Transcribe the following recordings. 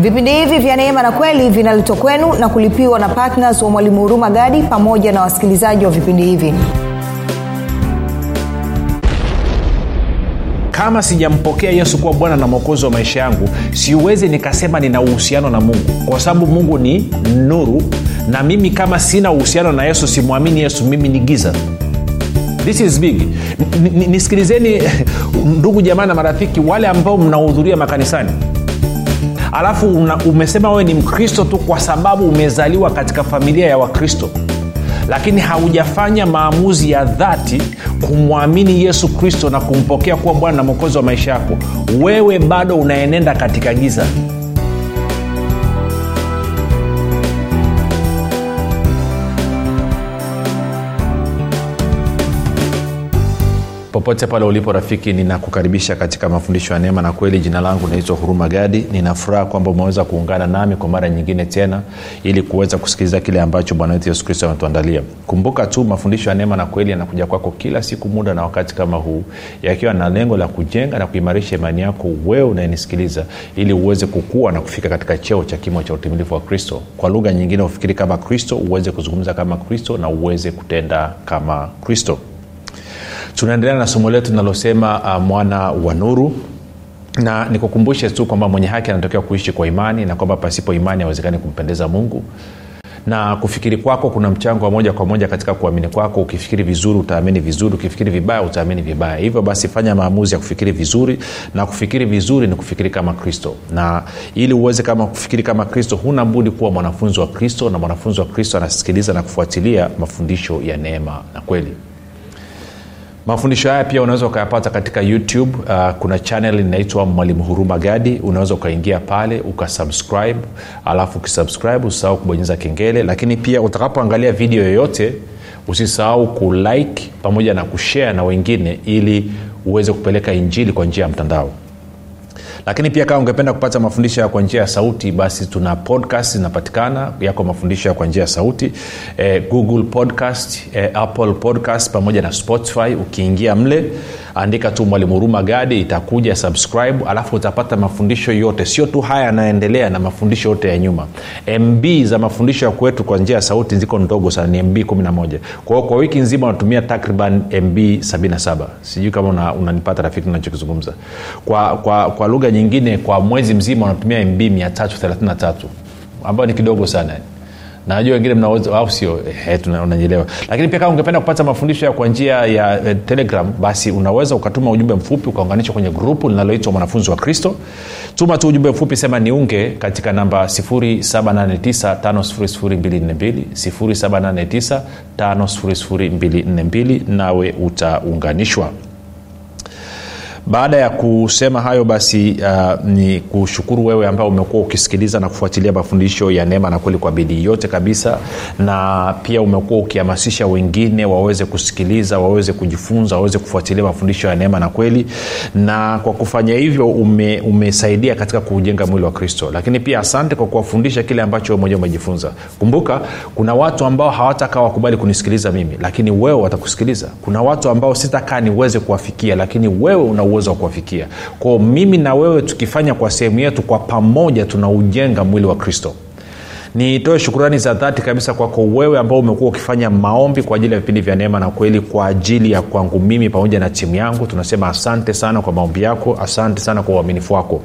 vipindi hivi vya neema na kweli vinaletwa kwenu na kulipiwa na ptns wa mwalimu huruma gadi pamoja na wasikilizaji wa vipindi hivi. Kama sijampokea yesu kuwa bwana na mwokozi wa maisha yangu siwezi nikasema nina uhusiano na mungu kwa sababu mungu ni nuru na mimi kama sina uhusiano na yesu simwamini yesu mimi ni giza. This is big. Nisikilizeni ndugu jamaa na marafiki wale ambao mnahudhuria makanisani alafu una, umesema wewe ni mkristo tu kwa sababu umezaliwa katika familia ya wakristo. Lakini haujafanya maamuzi ya dhati kumwamini yesu kristo na kumpokea kuwa bwana na mwokozi wa maisha yako. Wewe bado unaenenda katika giza popote pale ulipo rafiki ninakukaribisha katika mafundisho ya neema na kweli. Jina langu naitwa huruma gadi. Ninafuraha kwamba umeweza kuungana nami kwa mara nyingine tena ili kuweza kusikiliza kile ambacho bwana wetu yesu kristo ametuandalia kumbuka tu mafundisho ya neema na kweli yanakuja kwako kila siku muda na wakati kama huu yakiwa na lengo la kujenga na kuimarisha imani yako wewe unayenisikiliza ili uweze kukua na kufika katika cheo cha kimo cha utimilifu wa kristo. Kwa lugha nyingine ufikiri kama kristo uweze kuzungumza kama kristo na uweze kutenda kama kristo tunaendelea na somo letu linalosema uh, mwana wa nuru. Na nikukumbushe tu kwamba mwenye haki anatakiwa kuishi kwa imani na kwamba pasipo imani hawezekani kumpendeza mungu. Na kufikiri kwako kuna mchango wa moja kwa moja katika kuamini kwako. Ukifikiri vizuri utaamini vizuri. Ukifikiri vibaya utaamini vibaya. Hivyo basi fanya maamuzi ya kufikiri vizuri. Na kufikiri vizuri ni kufikiri kama kristo. Na ili uweze kama kufikiri kama kristo huna budi kuwa mwanafunzi wa kristo. Na mwanafunzi wa kristo anasikiliza na kufuatilia mafundisho ya neema na kweli mafundisho haya pia unaweza ukayapata katika youtube. Uh, kuna chanel inaitwa mwalimu huruma gadi. Unaweza ukaingia pale ukasubscribe. Alafu ukisubscribe usisahau kubonyeza kengele. Lakini pia utakapoangalia video yoyote usisahau kulike pamoja na kushare na wengine ili uweze kupeleka injili kwa njia ya mtandao lakini pia kama ungependa kupata mafundisho kwa njia ya sauti basi tuna podcast zinapatikana yako mafundisho kwa njia ya sauti eh, google podcast eh, apple podcast pamoja na spotify. Ukiingia mle andika tu mwalimu huruma gadi itakuja subscribe alafu utapata mafundisho yote. Sio tu haya yanayoendelea na mafundisho yote ya nyuma. Mb za mafundisho ya kwetu kwa njia ya sauti ziko ndogo sana ni mb 11 kwa hiyo kwa wiki nzima unatumia takriban mb 77 sijui kama unanipata una rafiki nachokizungumza kwa, kwa, kwa lugha nyingine kwa mwezi mzima unatumia mb 333 ambayo ni kidogo sana najua wengine mnaweza au sio? Eh, unanyelewa lakini pia kama ungependa kupata mafundisho ya kwa njia ya eh, telegram basi unaweza ukatuma ujumbe mfupi ukaunganishwa kwenye grupu linaloitwa mwanafunzi wa kristo. Tuma tu ujumbe mfupi sema niunge katika namba 7895242 7895242 nawe utaunganishwa baada ya kusema hayo basi uh, ni kushukuru wewe ambao umekuwa ukisikiliza na kufuatilia mafundisho ya neema na kweli kwa bidii. Yote kabisa na pia umekuwa ukihamasisha wengine waweze kusikiliza waweze kujifunza waweze kufuatilia mafundisho ya neema na kweli. Na kwa kufanya hivyo ume, umesaidia katika kuujenga mwili wa kristo. Lakini pia asante kwa kuwafundisha kile ambacho mwenyewe umejifunza. Kumbuka kuna watu ambao hawatakaa wakubali kunisikiliza mimi lakini wewe watakusikiliza. Kuna watu ambao sitakaa niweze kuwafikia lakini wewe una uwezo wa kuwafikia. Kwao mimi na wewe tukifanya kwa sehemu yetu kwa pamoja tunaujenga mwili wa kristo. Nitoe shukurani za dhati kabisa kwako wewe ambao umekuwa ukifanya maombi kwa ajili ya vipindi vya neema na kweli kwa ajili ya kwangu mimi pamoja na timu yangu. Tunasema asante sana kwa maombi yako asante sana kwa uaminifu wako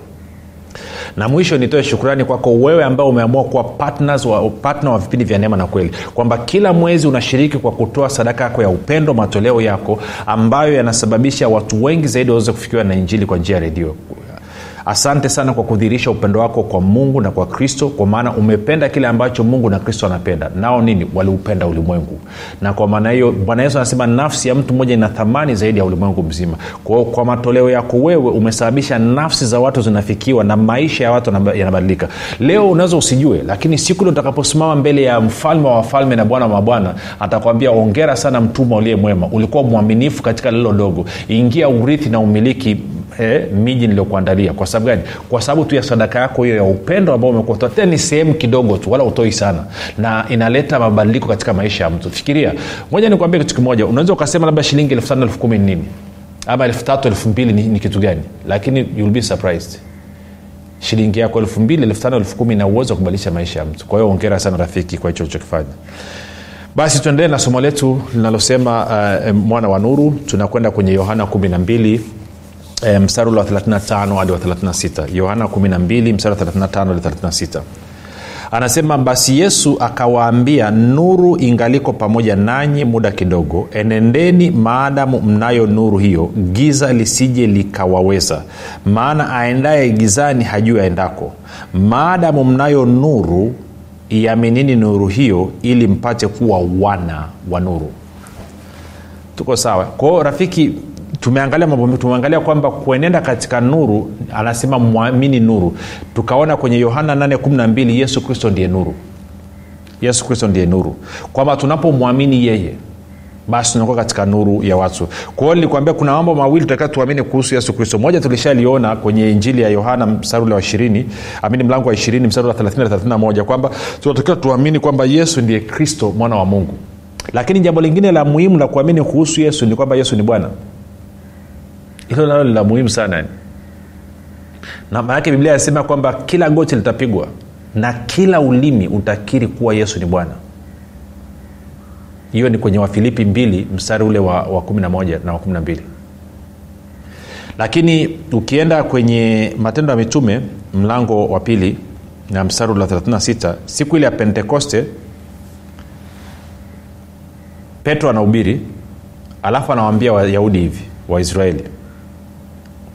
na mwisho nitoe shukrani kwako wewe ambao umeamua kuwa partners wa, partner wa vipindi vya neema na kweli. Kwamba kila mwezi unashiriki kwa kutoa sadaka yako ya upendo matoleo yako ambayo yanasababisha watu wengi zaidi waweze kufikiwa na injili kwa njia ya redio asante sana kwa kudhihirisha upendo wako kwa mungu na kwa kristo kwa maana umependa kile ambacho mungu na kristo anapenda nao nini? Waliupenda ulimwengu. Na kwa maana hiyo bwana yesu anasema nafsi ya mtu mmoja ina thamani zaidi ya ulimwengu mzima. Kwao kwa matoleo yako wewe umesababisha nafsi za watu zinafikiwa na maisha ya watu yanabadilika. Leo unaweza usijue lakini siku ile utakaposimama mbele ya mfalme wa wafalme na bwana wa mabwana atakwambia ongera sana mtumwa uliye mwema. Ulikuwa mwaminifu katika lilo dogo. Ingia urithi na umiliki eh, miji niliokuandalia kwa sababu gani? Kwa sababu tu ya sadaka yako hiyo ya upendo ambao umekutoa. Tena ni sehemu kidogo tu wala utoi sana. Na inaleta mabadiliko katika maisha ya mtu. Fikiria. Moja nikuambia kitu kimoja. Unaweza ukasema labda shilingi elfu tano elfu kumi nini? Ama elfu tatu elfu mbili ni, ni kitu gani? Lakini you'll be surprised. Shilingi yako elfu mbili elfu tano elfu kumi na uwezo wa kubadilisha maisha ya mtu. Kwa hiyo ongera sana rafiki kwa hicho ulichokifanya. Basi tuendelee na somo letu linalosema uh, mwana wa nuru. Tunakwenda kwenye yohana 12 e, mstari ule wa 35 hadi wa 36 yohana 12 mstari wa 35 hadi 36 anasema basi yesu akawaambia nuru ingaliko pamoja nanyi muda kidogo enendeni maadamu mnayo nuru hiyo giza lisije likawaweza. Maana aendaye gizani hajui aendako. Maadamu mnayo nuru iaminini nuru hiyo ili mpate kuwa wana wa nuru. Tuko sawa? Kwao rafiki tumeangalia mambo tumeangalia kwamba kuenenda katika nuru anasema mwamini nuru. Tukaona kwenye yohana 812 yesu kristo ndiye nuru. Yesu kristo ndiye nuru. Kwamba tunapomwamini yeye basi tunakuwa katika nuru ya watu. Kwa hiyo nilikwambia kuna mambo mawili tutakiwa tuamini kuhusu yesu kristo. Moja tulishaliona kwenye injili ya yohana msarula wa ishirini amini mlango wa ishirini msarula wa 31 kwamba tunatakiwa tuamini kwamba yesu ndiye kristo mwana wa mungu. Lakini jambo lingine la muhimu la kuamini kuhusu yesu ni kwamba yesu ni bwana hilo nalo lila muhimu sana. Na maanake biblia yasema kwamba kila goti litapigwa na kila ulimi utakiri kuwa yesu ni bwana. Hiyo ni kwenye wafilipi mbili mstari ule wa, wa 11 na wa 12 lakini ukienda kwenye matendo ya mitume mlango wa pili na mstari ule wa 36 siku ile ya pentekoste petro anahubiri alafu anawambia wayahudi hivi waisraeli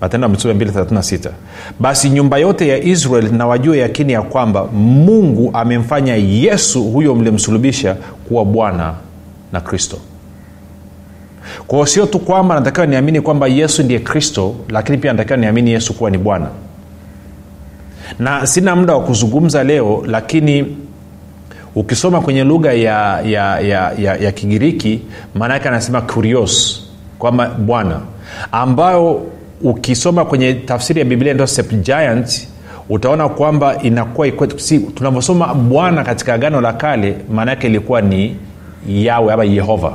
matendo ya mitume 236 basi nyumba yote ya israel na wajue yakini ya kwamba mungu amemfanya yesu huyo mlimsulubisha kuwa bwana na kristo. Kwao sio tu kwamba natakiwa niamini kwamba yesu ndiye kristo lakini pia natakiwa niamini yesu kuwa ni bwana. Na sina muda wa kuzungumza leo lakini ukisoma kwenye lugha ya, ya, ya, ya, ya kigiriki maana yake anasema kurios kwamba bwana ambayo ukisoma kwenye tafsiri ya biblia ndio septuagint utaona kwamba inakuwa si, tunavyosoma bwana katika agano la kale maana yake ilikuwa ni yawe ama yehova.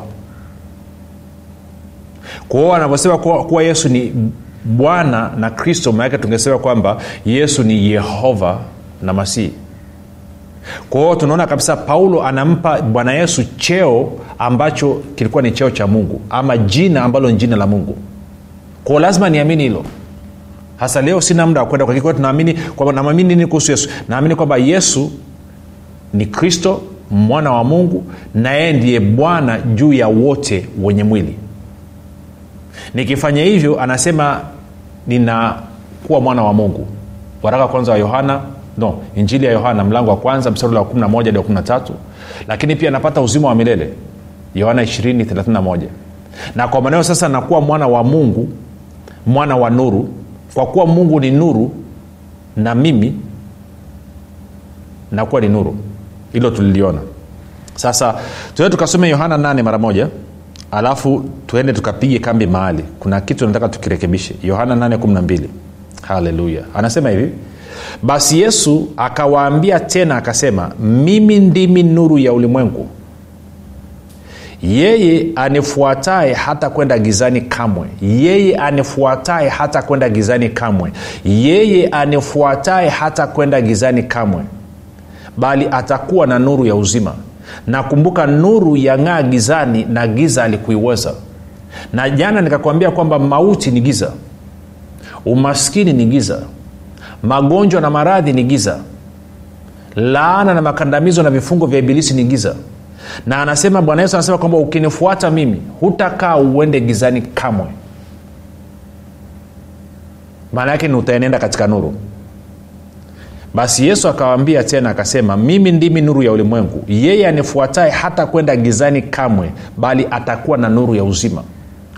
Kwao anavyosema kuwa, yesu ni bwana na kristo maanake tungesema kwamba yesu ni yehova na masihi. Kwa hiyo tunaona kabisa paulo anampa bwana yesu cheo ambacho kilikuwa ni cheo cha mungu ama jina ambalo ni jina la mungu kwao lazima niamini hilo. Hasa leo sina muda wa kwenda tunaamini kwamba nini kuhusu yesu? Naamini kwamba yesu ni kristo mwana wa mungu na yeye ndiye bwana juu ya wote wenye mwili. Nikifanya hivyo anasema ninakuwa mwana wa mungu. Waraka kwanza wa yohana no injili ya yohana mlango wa kwanza mstari wa 11 hadi wa 13 lakini pia anapata uzima wa milele. Yohana 2031 na kwa maneo sasa nakuwa mwana wa mungu mwana wa nuru kwa kuwa mungu ni nuru na mimi nakuwa ni nuru. Hilo tuliliona. Sasa tuende tukasome yohana 8 mara moja alafu tuende tukapige kambi mahali. Kuna kitu nataka tukirekebishe. Yohana 812 haleluya. Anasema hivi basi yesu akawaambia tena akasema mimi ndimi nuru ya ulimwengu yeye anifuataye hata kwenda gizani kamwe. Yeye anifuataye hata kwenda gizani kamwe. Yeye anifuataye hata kwenda gizani kamwe. Bali atakuwa na nuru ya uzima. Nakumbuka nuru nuru yang'aa gizani na giza alikuiweza. Na jana nikakwambia kwamba mauti ni giza. Umaskini ni giza. Magonjwa na maradhi ni giza. Laana na makandamizo na vifungo vya ibilisi ni giza na anasema bwana yesu anasema kwamba ukinifuata mimi hutakaa uende gizani kamwe. Maana yake ni utaenenda katika nuru. Basi yesu akawaambia tena akasema mimi ndimi nuru ya ulimwengu. Yeye anifuataye hata kwenda gizani kamwe bali atakuwa na nuru ya uzima.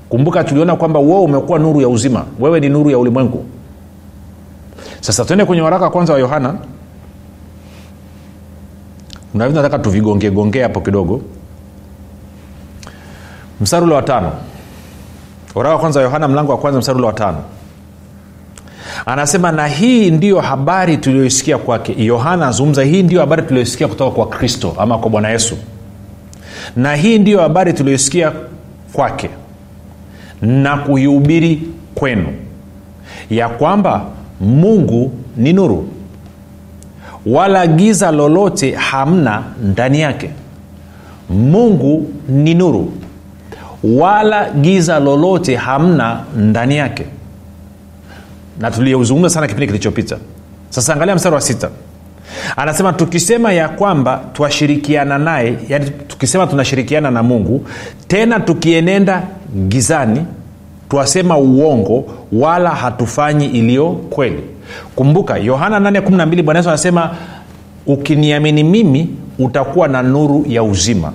Kumbuka tuliona kwamba wewe umekuwa nuru ya uzima. Wewe ni nuru ya ulimwengu. Sasa tuende kwenye waraka kwanza wa yohana kuna nataka tuvigongegongee hapo kidogo. Mstari ule wa tano. Waraka wa kwanza wa yohana mlango wa kwanza mstari ule wa tano. Anasema na hii ndiyo habari tuliyoisikia kwake. Yohana anazungumza hii ndiyo habari tuliyoisikia kutoka kwa kristo ama kwa bwana yesu. Na hii ndiyo habari tuliyoisikia kwake na kuihubiri kwenu ya kwamba mungu ni nuru wala giza lolote hamna ndani yake. Mungu ni nuru wala giza lolote hamna ndani yake. Na tuliozungumza sana kipindi kilichopita. Sasa angalia mstari wa sita. Anasema tukisema ya kwamba twashirikiana naye yani tukisema tunashirikiana na mungu tena tukienenda gizani twasema uongo wala hatufanyi iliyo kweli kumbuka yohana 812 bwana yesu anasema ukiniamini mimi utakuwa na nuru ya uzima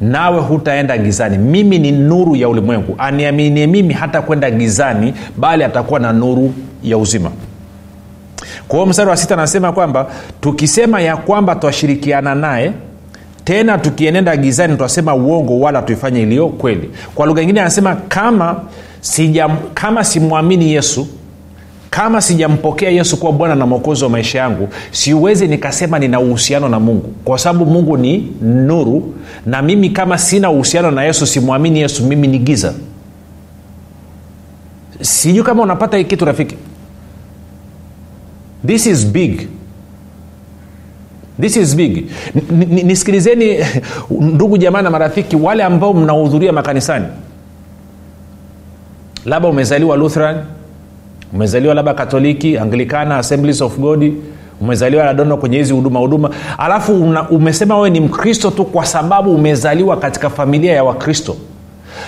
nawe hutaenda gizani. Mimi ni nuru ya ulimwengu. Aniaminie mimi hata kwenda gizani bali atakuwa na nuru ya uzima. Kwa hiyo mstari wa sita anasema kwamba tukisema ya kwamba twashirikiana naye tena tukienenda gizani twasema uongo wala tuifanye iliyo kweli. Kwa lugha ingine anasema kama kama simwamini yesu kama sijampokea yesu kuwa bwana na mwokozi wa maisha yangu siwezi nikasema nina uhusiano na mungu. Kwa sababu mungu ni nuru na mimi kama sina uhusiano na yesu simwamini yesu mimi ni giza. Sijui kama unapata hii kitu rafiki. This is big. This is big. Nisikilizeni ndugu jamaa na marafiki wale ambao mnahudhuria makanisani. Labda umezaliwa lutheran umezaliwa labda katoliki anglikana assemblies of god umezaliwa nadono kwenye hizi huduma huduma. Alafu una, umesema wewe ni mkristo tu kwa sababu umezaliwa katika familia ya wakristo.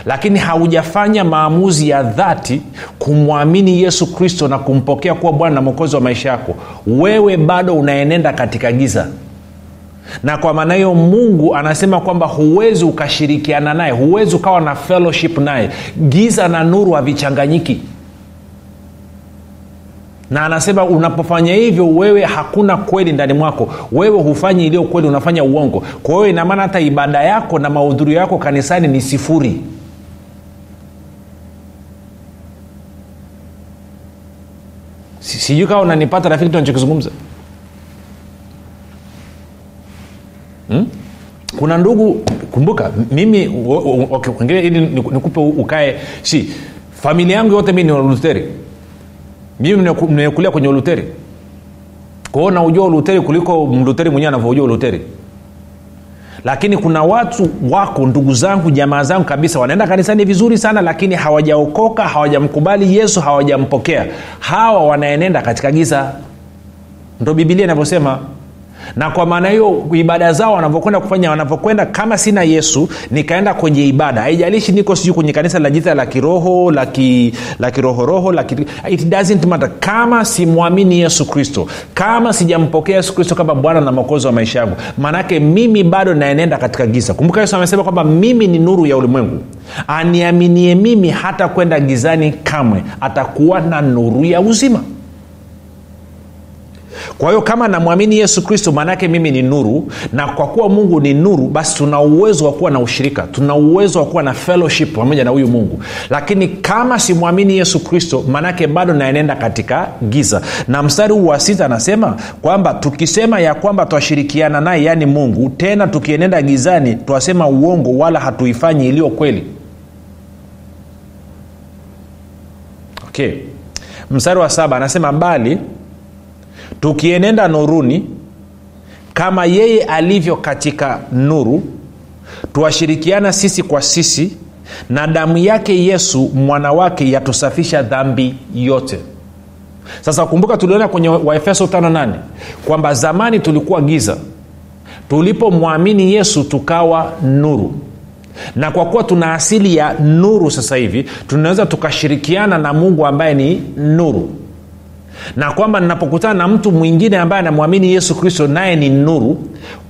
Lakini haujafanya maamuzi ya dhati kumwamini yesu kristo na kumpokea kuwa bwana na mwokozi wa maisha yako. Wewe bado unaenenda katika giza. Na kwa maana hiyo mungu anasema kwamba huwezi ukashirikiana naye huwezi ukawa na fellowship naye. Giza na nuru havichanganyiki na anasema unapofanya hivyo wewe hakuna kweli ndani mwako. Wewe hufanyi iliyo kweli unafanya uongo. Kwa hiyo inamaana hata ibada yako na mahudhurio yako kanisani ni sifuri. Sijui kawa unanipata rafiki tunachokizungumza hmm? kuna ndugu kumbuka mimi okay, ili nikupe ukae. Si familia yangu yote mi ni waluteri mimi nimeku- nimekulia kwenye uluteri kwao naujua uluteri kuliko mluteri mwenyewe anavyojua uluteri lakini kuna watu wako ndugu zangu jamaa zangu kabisa wanaenda kanisani vizuri sana lakini hawajaokoka hawajamkubali yesu hawajampokea. Hawa wanaenenda katika giza. Ndo bibilia inavyosema na kwa maana hiyo ibada zao wanavyokwenda kufanya wanavyokwenda kama sina yesu nikaenda kwenye ibada. Haijalishi niko sijui kwenye kanisa la jita la kiroho la ki- la kirohoroho la ki, it doesn't matter. Kama simwamini yesu kristo kama sijampokea yesu kristo kama bwana na mwokozi wa maisha yangu maanake mimi bado naenenda katika giza. Kumbuka yesu amesema kwamba mimi ni nuru ya ulimwengu. Aniaminie mimi hata kwenda gizani kamwe atakuwa na nuru ya uzima kwa hiyo kama namwamini yesu kristo maanaake mimi ni nuru na kwa kuwa mungu ni nuru basi tuna uwezo wa kuwa na ushirika tuna uwezo wa kuwa na fellowship pamoja na huyu mungu. Lakini kama simwamini yesu kristo maanaake bado naenenda katika giza. Na mstari huu wa sita anasema kwamba tukisema ya kwamba twashirikiana naye yaani mungu tena tukienenda gizani twasema uongo wala hatuifanyi iliyo kweli. Okay. Mstari wa saba anasema bali tukienenda nuruni kama yeye alivyo katika nuru twashirikiana sisi kwa sisi na damu yake yesu mwana wake yatusafisha dhambi yote. Sasa kumbuka tuliona kwenye waefeso 58 kwamba zamani tulikuwa giza. Tulipomwamini yesu tukawa nuru. Na kwa kuwa tuna asili ya nuru sasa hivi tunaweza tukashirikiana na mungu ambaye ni nuru na kwamba ninapokutana na mtu mwingine ambaye anamwamini yesu kristo naye ni nuru.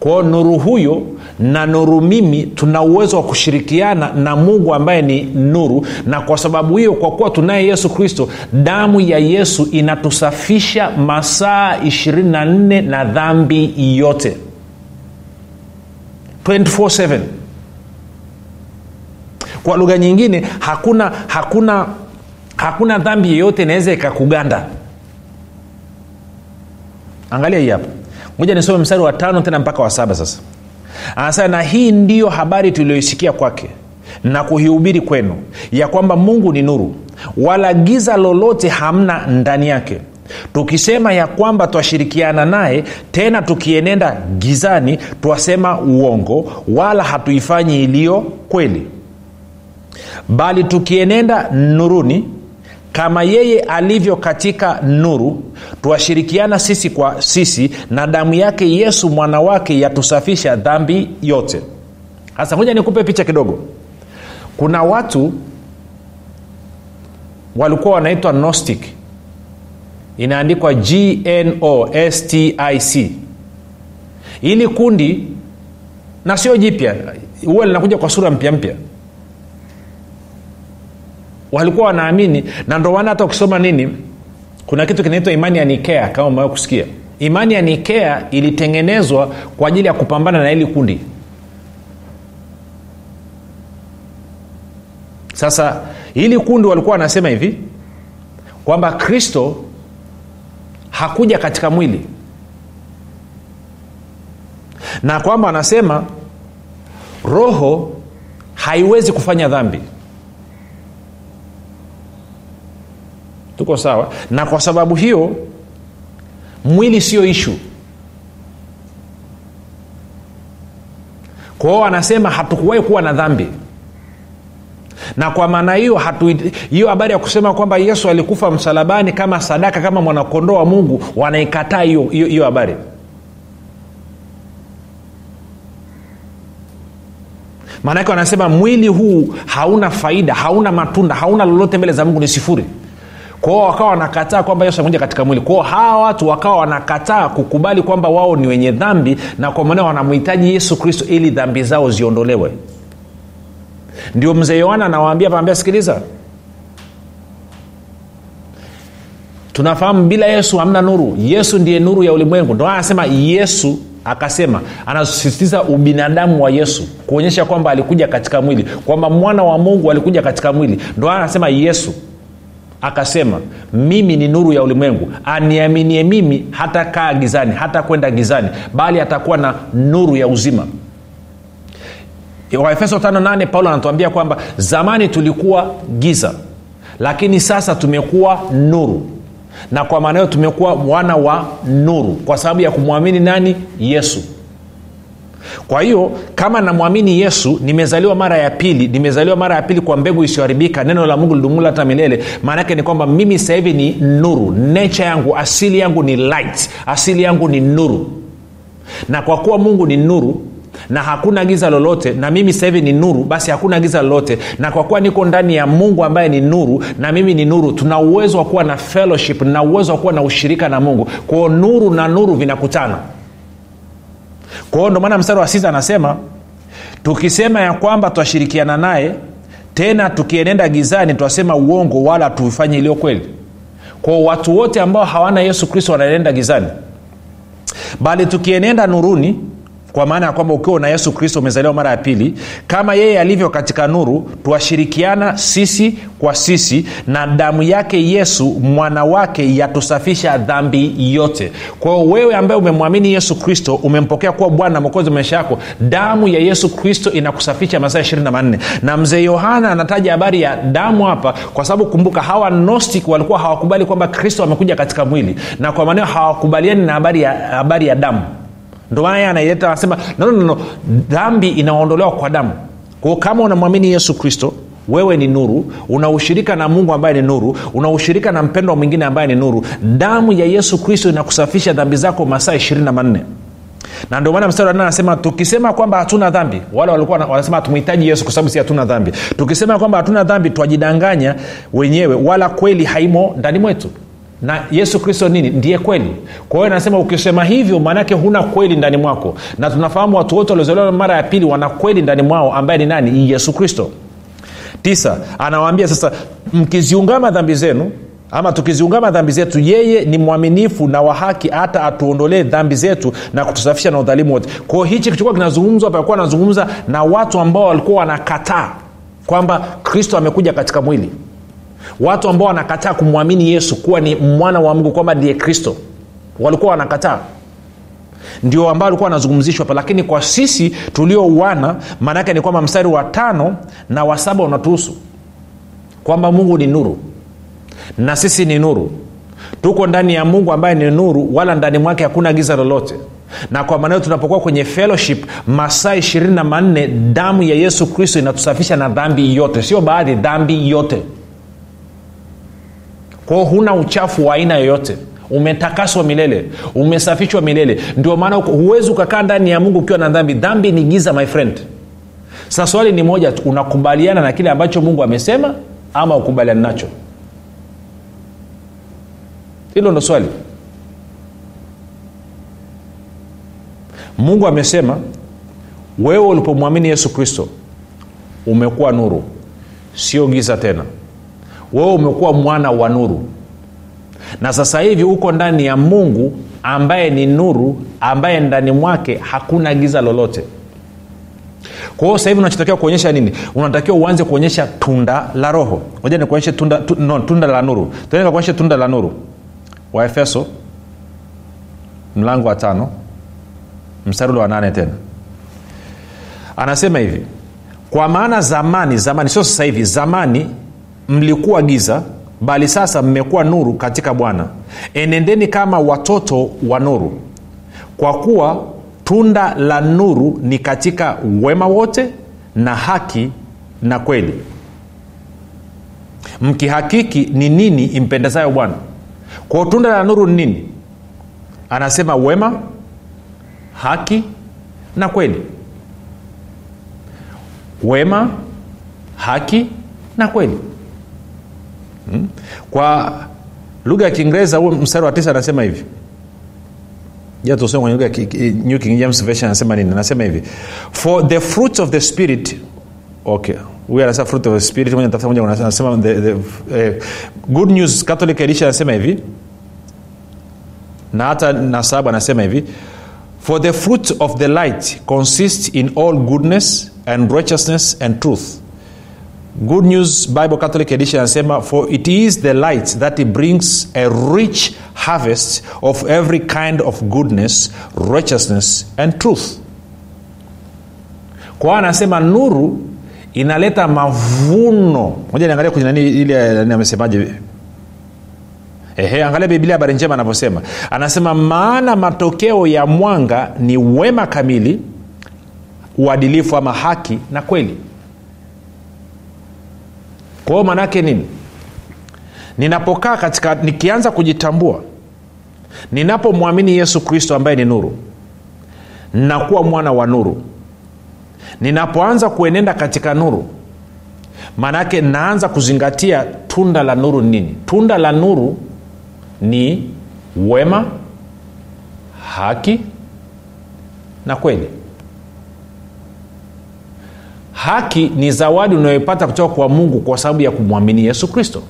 Kwao nuru huyo na nuru mimi tuna uwezo wa kushirikiana na mungu ambaye ni nuru. Na kwa sababu hiyo kwa kuwa tunaye yesu kristo damu ya yesu inatusafisha masaa 24 na dhambi yote. 24/7 kwa lugha nyingine hakuna hakuna hakuna dhambi yeyote inaweza ikakuganda angalia hii hapa. Moja nisome mstari wa tano tena mpaka wa saba sasa. Anasema na hii ndiyo habari tuliyoisikia kwake na kuihubiri kwenu ya kwamba mungu ni nuru wala giza lolote hamna ndani yake. Tukisema ya kwamba twashirikiana naye tena tukienenda gizani twasema uongo wala hatuifanyi iliyo kweli. Bali tukienenda nuruni kama yeye alivyo katika nuru twashirikiana sisi kwa sisi na damu yake yesu mwana wake yatusafisha dhambi yote. Sasa moja nikupe picha kidogo. Kuna watu walikuwa wanaitwa gnostic. Inaandikwa gnostic ili kundi na sio jipya huwa linakuja kwa sura mpya mpya walikuwa wanaamini na ndo maana hata ukisoma nini kuna kitu kinaitwa imani ya nikea kama umewahi kusikia. Imani ya nikea ilitengenezwa kwa ajili ya kupambana na hili kundi. Sasa hili kundi walikuwa wanasema hivi kwamba kristo hakuja katika mwili. Na kwamba anasema roho haiwezi kufanya dhambi tuko sawa? Na kwa sababu hiyo mwili sio ishu kwao anasema hatukuwahi kuwa na dhambi. Na kwa maana hiyo hiyo habari ya kusema kwamba yesu alikufa msalabani kama sadaka kama mwanakondoo wa mungu wanaikataa hiyo habari. Maanake wanasema mwili huu hauna faida hauna matunda hauna lolote mbele za mungu ni sifuri kwao wakawa wanakataa kwamba yesu amekuja katika mwili. Kwao hawa watu wakawa wanakataa kukubali kwamba wao ni wenye dhambi na kwa maana wanamhitaji yesu kristo ili dhambi zao ziondolewe. Ndio mzee yohana anawaambia panaambia sikiliza. Tunafahamu bila yesu hamna nuru. Yesu ndiye nuru ya ulimwengu. Ndo anasema yesu akasema anasisitiza ubinadamu wa yesu kuonyesha kwamba alikuja katika mwili kwamba mwana wa mungu alikuja katika mwili. Ndo anasema yesu akasema mimi ni nuru ya ulimwengu. Aniaminie mimi hata kaa gizani hata kwenda gizani bali atakuwa na nuru ya uzima. Waefeso 58 paulo anatuambia kwamba zamani tulikuwa giza lakini sasa tumekuwa nuru. Na kwa maana hiyo tumekuwa wana wa nuru kwa sababu ya kumwamini nani? Yesu kwa hiyo kama namwamini yesu nimezaliwa mara ya pili nimezaliwa mara ya pili kwa mbegu isiyoharibika neno la mungu lidumula hata milele maanaake ni kwamba mimi sasa hivi ni nuru. Nature yangu asili yangu ni light asili yangu ni nuru. Na kwa kuwa mungu ni nuru na hakuna giza lolote na mimi sasa hivi ni nuru basi hakuna giza lolote. Na kwa kuwa niko ndani ya mungu ambaye ni nuru na mimi ni nuru tuna uwezo wa kuwa na fellowship na uwezo wa kuwa na ushirika na mungu. Kwao nuru na nuru vinakutana kwa hiyo ndo maana mstari wa sita anasema tukisema ya kwamba twashirikiana naye tena tukienenda gizani twasema uongo wala tuifanye iliyo kweli. Kwao watu wote ambao hawana yesu kristo wanaenenda gizani. Bali tukienenda nuruni kwa maana ya kwamba ukiwa na yesu kristo umezaliwa mara ya pili kama yeye alivyo katika nuru twashirikiana sisi kwa sisi na damu yake yesu mwana wake yatusafisha dhambi yote. Kwao wewe ambaye umemwamini yesu kristo umempokea kuwa bwana mwokozi wa maisha yako damu ya yesu kristo inakusafisha masaa ishirini na manne. Na mzee yohana anataja habari ya damu hapa kwa sababu kumbuka hawa gnostic walikuwa hawakubali kwamba kristo amekuja katika mwili na kwa maanao hawakubaliani na habari ya, habari ya damu ndo maana yeye anaileta anasema no, no, no. dhambi inaondolewa kwa damu. Kwao kama unamwamini yesu kristo wewe ni nuru unaushirika na mungu ambaye ni nuru unaushirika na mpendwa mwingine ambaye ni nuru damu ya yesu kristo inakusafisha dhambi zako masaa ishirini na manne. Na ndio maana mstari wa anasema tukisema kwamba hatuna dhambi wale walikuwa wanasema hatumhitaji yesu kwa sababu si hatuna dhambi. Tukisema kwamba hatuna dhambi twajidanganya wenyewe wala kweli haimo ndani mwetu na yesu kristo nini? Ndiye kweli. Kwa hiyo nasema ukisema hivyo maanake huna kweli ndani mwako. Na tunafahamu watu wote waliozaliwa mara ya pili wana kweli ndani mwao ambaye ni nani? Yesu kristo. Tisa anawaambia sasa mkiziungama dhambi zenu ama tukiziungama dhambi zetu yeye ni mwaminifu na wa haki hata atuondolee dhambi zetu na kutusafisha na udhalimu wote. Kwao hichi kichokuwa kinazungumzwa pakuwa anazungumza na watu ambao walikuwa wanakataa kwamba kristo amekuja katika mwili watu ambao wanakataa kumwamini yesu kuwa ni mwana wa mungu kwamba ndiye kristo walikuwa wanakataa. Ndio ambao walikuwa wanazungumzishwa hapa lakini kwa sisi tuliouana maanaake ni kwamba mstari wa tano na wa saba unatuhusu kwamba mungu ni nuru na sisi ni nuru. Tuko ndani ya mungu ambaye ni nuru wala ndani mwake hakuna giza lolote. Na kwa maana hiyo tunapokuwa kwenye fellowship masaa ishirini na manne damu ya yesu kristo inatusafisha na dhambi yote sio baadhi dhambi yote kwao huna uchafu wa aina yoyote. Umetakaswa milele. Umesafishwa milele. Ndio maana huwezi ukakaa ndani ya mungu ukiwa na dhambi. Dhambi ni giza my friend. Sasa swali ni moja tu. Unakubaliana na kile ambacho mungu amesema ama ukubaliani nacho? Hilo ndo swali. Mungu amesema wewe ulipomwamini yesu kristo umekuwa nuru. Sio giza tena wewe umekuwa mwana wa nuru. Na sasa hivi uko ndani ya mungu ambaye ni nuru ambaye ndani mwake hakuna giza lolote. Kwa hiyo hivi unachotakiwa kuonyesha nini? Unatakiwa uanze kuonyesha tunda la roho. Moja ni kuonyeshe tunda, tu, no, tunda la nuru. Kuonyeshe tunda la nuru. Waefeso mlango wa tano mstari wa nane tena. Anasema hivi kwa maana zamani zamani sio sasa hivi zamani mlikuwa giza bali sasa mmekuwa nuru katika bwana. Enendeni kama watoto wa nuru. Kwa kuwa tunda la nuru ni katika wema wote na haki na kweli. Mkihakiki ni nini impendezayo bwana? Kwao tunda la nuru ni nini? Anasema wema haki na kweli. Wema haki na kweli hmm? kwa lugha ya kiingereza huo mstari wa tisa anasema hivi. Tusome kwenye king james version anasema nini? Anasema hivi. For the fruits of the spirit okay. Fruit of the spirit moja tafuta moja anasema the, the, eh, good news catholic edition anasema hivi. Na hata na saba anasema hivi. For the fruit of the light consists in all goodness and righteousness and truth good news bible catholic edition anasema for it is the light that brings a rich harvest of every kind of goodness righteousness and truth. Kwa anasema nuru inaleta mavuno. Moja niangalia kwenye nani ile amesemaje? Ehe, angalia biblia habari njema anavyosema. Anasema maana matokeo ya mwanga ni wema kamili uadilifu ama haki na kweli kwa hiyo maanaake nini? Ninapokaa katika nikianza kujitambua ninapomwamini yesu kristo ambaye ni nuru nakuwa mwana wa nuru. Ninapoanza kuenenda katika nuru maanaake naanza kuzingatia tunda la nuru ni nini? Tunda la nuru ni wema haki na kweli haki ni zawadi unayoipata kutoka kwa mungu kwa sababu ya kumwamini yesu kristo.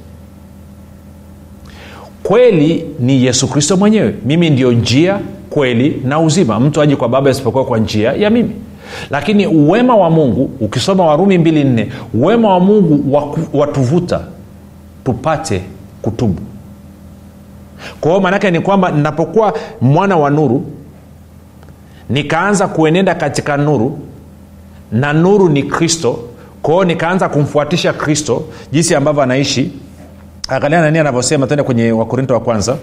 Kweli ni yesu kristo mwenyewe. Mimi ndio njia kweli na uzima. Mtu aji kwa baba isipokuwa kwa njia ya mimi. Lakini wema wa mungu ukisoma warumi mbili nne wema wa mungu watuvuta tupate kutubu. Kwa hiyo maanake ni kwamba ninapokuwa mwana wa nuru nikaanza kuenenda katika nuru na nuru ni kristo. Kwao nikaanza kumfuatisha kristo jinsi ambavyo anaishi. Angalia nani anavyosema tende kwenye wakorinto wa kwanza.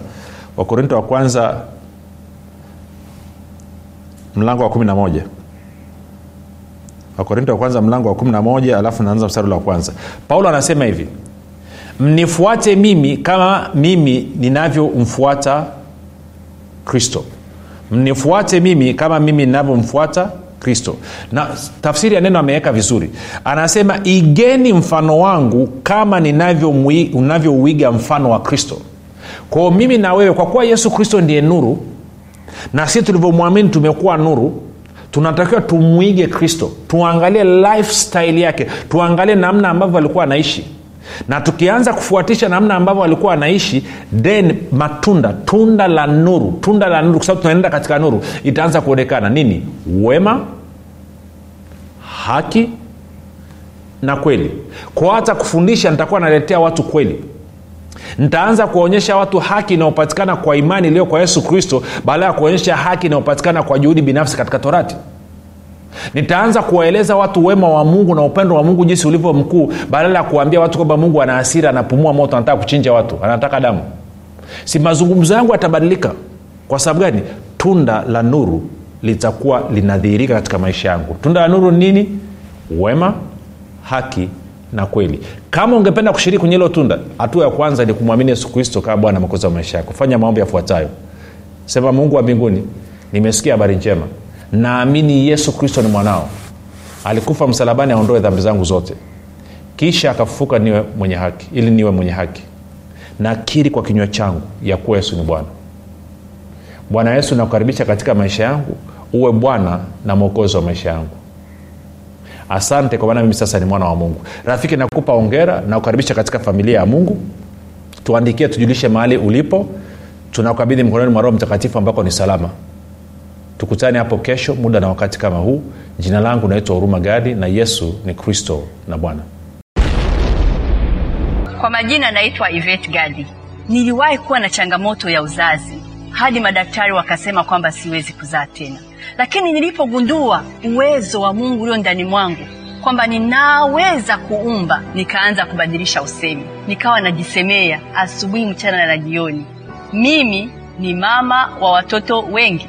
Wakorinto wa kwanza mlango wa kumi na moja. Wakorinto wa kwanza mlango wa kumi na moja alafu naanza mstari wa kwanza. Paulo anasema hivi mnifuate mimi kama mimi ninavyomfuata kristo. Mnifuate mimi kama mimi ninavyomfuata kristo. Na tafsiri ya neno ameweka vizuri. Anasema igeni mfano wangu kama unavyouiga mfano wa kristo. Kwao mimi na wewe kwa kuwa yesu kristo ndiye nuru na si tulivyomwamini tumekuwa nuru tunatakiwa tumwige kristo. Tuangalie lifestyle yake. Tuangalie namna ambavyo alikuwa anaishi na tukianza kufuatisha namna ambavyo alikuwa anaishi then matunda tunda la nuru tunda la nuru kwa sababu tunaenda katika nuru itaanza kuonekana. Nini? Wema haki na kweli. Kwa hata kufundisha nitakuwa naletea watu kweli. Nitaanza kuwaonyesha watu haki inayopatikana kwa imani iliyo kwa yesu kristo baada ya kuonyesha haki inayopatikana kwa juhudi binafsi katika torati nitaanza kuwaeleza watu wema wa mungu na upendo wa mungu jinsi ulivyo mkuu badala ya kuwaambia watu kwamba mungu ana hasira anapumua moto anataka kuchinja watu anataka damu. Si mazungumzo yangu yatabadilika. Kwa sababu gani? Tunda la nuru litakuwa linadhihirika katika maisha yangu. Tunda la nuru ni nini? Wema haki na kweli. Kama ungependa kushiriki kwenye hilo tunda hatua ya kwanza ni kumwamini yesu kristo kama bwana makozi wa maisha yako. Fanya maombi yafuatayo. Sema mungu wa mbinguni nimesikia habari njema naamini yesu kristo ni mwanao. Alikufa msalabani aondoe dhambi zangu zote. Kisha akafufuka niwe mwenye haki ili niwe mwenye haki. Nakiri kwa kinywa changu ya kuwa yesu ni bwana. Bwana yesu nakukaribisha katika maisha yangu. Uwe bwana na mwokozi wa maisha yangu. Asante kwa maana mimi sasa ni mwana wa mungu. Rafiki nakupa ongera na kukaribisha katika familia ya mungu. Tuandikie tujulishe mahali ulipo. Tunakabidhi mkononi mwa roho mtakatifu ambako ni salama tukutane hapo kesho muda na wakati kama huu. Jina langu naitwa huruma gadi na yesu ni kristo na bwana. Kwa majina naitwa ivet gadi. Niliwahi kuwa na changamoto ya uzazi hadi madaktari wakasema kwamba siwezi kuzaa tena. Lakini nilipogundua uwezo wa mungu ulio ndani mwangu kwamba ninaweza kuumba nikaanza kubadilisha usemi. Nikawa najisemea asubuhi mchana na jioni. Mimi ni mama wa watoto wengi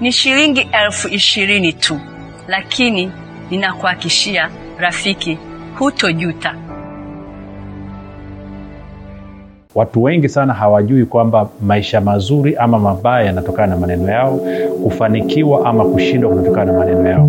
ni shilingi elfu ishirini tu lakini ninakuhakishia rafiki hutojuta. Watu wengi sana hawajui kwamba maisha mazuri ama mabaya yanatokana na maneno yao kufanikiwa ama kushindwa kunatokana na maneno yao